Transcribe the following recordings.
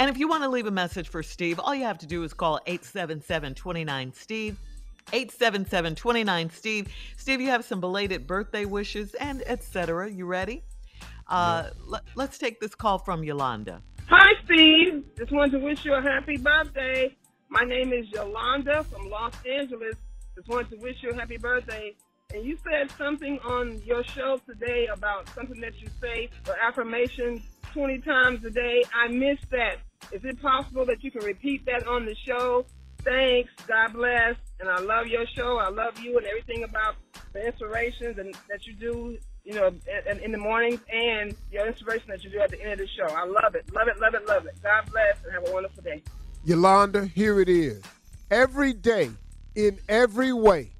And if you want to leave a message for Steve, all you have to do is call 877 29 Steve. 877 29 Steve. Steve, you have some belated birthday wishes and etc. You ready? Uh, let, let's take this call from Yolanda. Hi, Steve. Just wanted to wish you a happy birthday. My name is Yolanda from Los Angeles. Just wanted to wish you a happy birthday. And you said something on your show today about something that you say for affirmations 20 times a day. I missed that. Is it possible that you can repeat that on the show? Thanks. God bless. And I love your show. I love you and everything about the inspirations and that you do, you know, in, in the mornings and your inspiration that you do at the end of the show. I love it. Love it, love it, love it. God bless and have a wonderful day. Yolanda, here it is. Every day, in every way,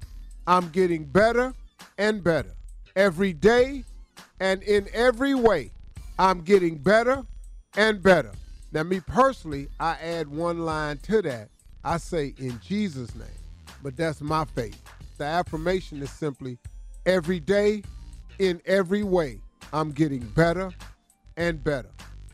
I'm getting better and better. Every day and in every way, I'm getting better and better. Now, me personally, I add one line to that. I say, in Jesus' name. But that's my faith. The affirmation is simply, every day, in every way, I'm getting better and better.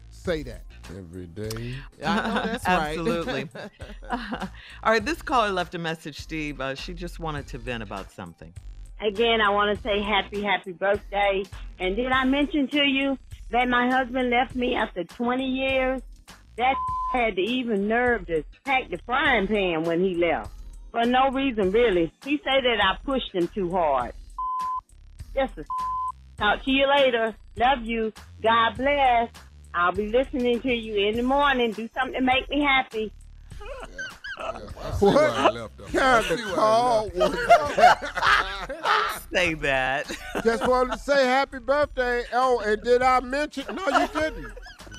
Say that. Every day. I know that's right. Absolutely. All right, this caller left a message, Steve. Uh, she just wanted to vent about something. Again, I want to say happy, happy birthday. And did I mention to you that my husband left me after 20 years? That had the even nerve to pack the frying pan when he left. For no reason, really. He said that I pushed him too hard. Just a Talk to you later. Love you. God bless. I'll be listening to you in the morning. Do something to make me happy. What kind of call was that? Say that. Just wanted to say happy birthday. Oh, and did I mention? No, you didn't.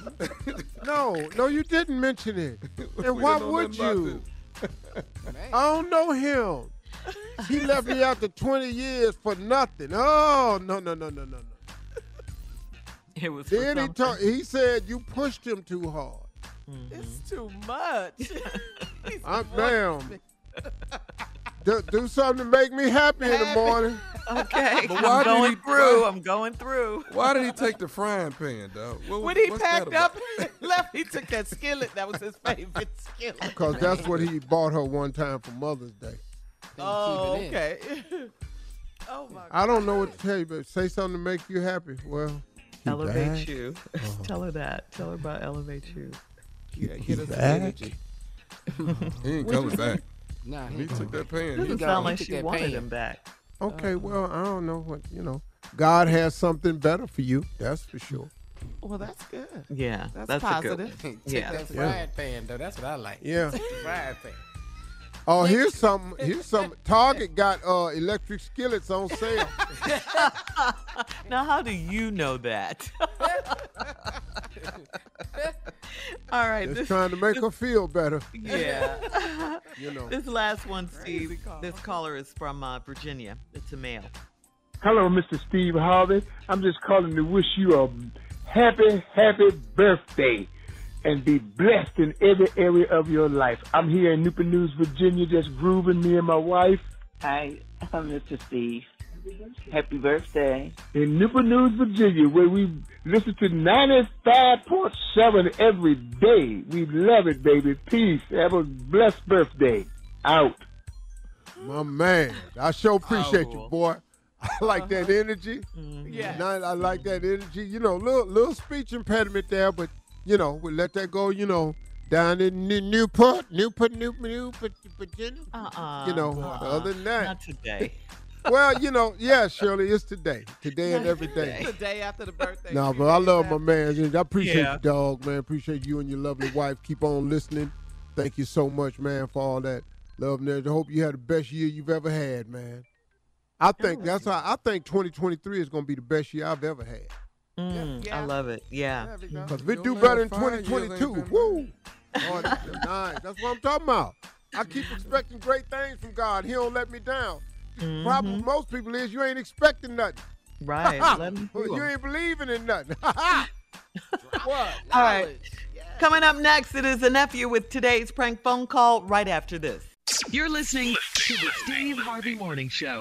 No, no, you didn't mention it. And We why would you? I don't know him. He left me after 20 years for nothing. Oh, no, no, no, no, no, no. It was Then he, something. ta- he said you pushed him too hard. Mm-hmm. It's too much. I'm forced damn. do, do something to make me happy in the morning. Okay, But why I'm going he- through. why- I'm going through. Why did he take the frying pan, though? What, When he packed up and left, he took that skillet. That was his favorite skillet. Because that's what he bought her one time for Mother's Day. Oh, keep it in. okay. oh my. I don't know what to tell you, but say something to make you happy. Well, Elevate back. you. Uh-huh. Tell her that. Tell her about elevate you. Yeah, get us some back? energy. He ain't coming back. Nah, He took that pan. Doesn't He, go. sound like took she wanted pan. him back. Okay, um, well, I don't know what you know. God has something better for you. That's for sure. Well, that's good. Yeah, That's, that's a good positive. one. Take Yeah. that Yeah. frying pan though. That's what I like. Yeah. frying pan. Oh, here's some. Here's some. Target got uh, electric skillets on sale. Now, how do you know that? All right. Just this- trying to make her feel better. Yeah. You know. This last one, Steve. This caller is from uh, Virginia. It's a male. Hello, Mr. Steve Harvey. I'm just calling to wish you a happy, happy birthday and be blessed in every area of your life. I'm here in Newport News, Virginia, just grooving me and my wife. Hi, I'm Mr. Steve. Happy birthday. In Newport News, Virginia, where we listen to 95.7 every day. We love it, baby. Peace. Have a blessed birthday. Out. My man, I sure appreciate you, boy. I like that uh-huh. energy. Mm-hmm. Yeah. And I, I like that energy. You know, little little speech impediment there, but you know, we let that go. You know, down in New- Newport, Newport, Newport, Newport, Virginia. Uh-uh. You know, boy. other than that, Not today. well, you know, yeah, Shirley, it's today, today and every day. The day after the birthday. No, but I love my man. I appreciate Yeah. you, dog, man. Appreciate you and your lovely wife. Keep on listening. Thank you so much, man, for all that love. And I hope you had the best year you've ever had, man. I think oh, that's how I think 2023 is going to be the best year I've ever had. Mm, I love it. Yeah. Because if we do better in five years ain't 2022, woo! Lord, that's nice. That's what I'm talking about. I keep expecting great things from God. He don't let me down. Problem with most people is you ain't expecting nothing. Right. Let 'em do ain't believing in nothing. what? All right. Coming up next, it is a nephew with today's prank phone call right after this. You're listening to the Steve Harvey Morning Show.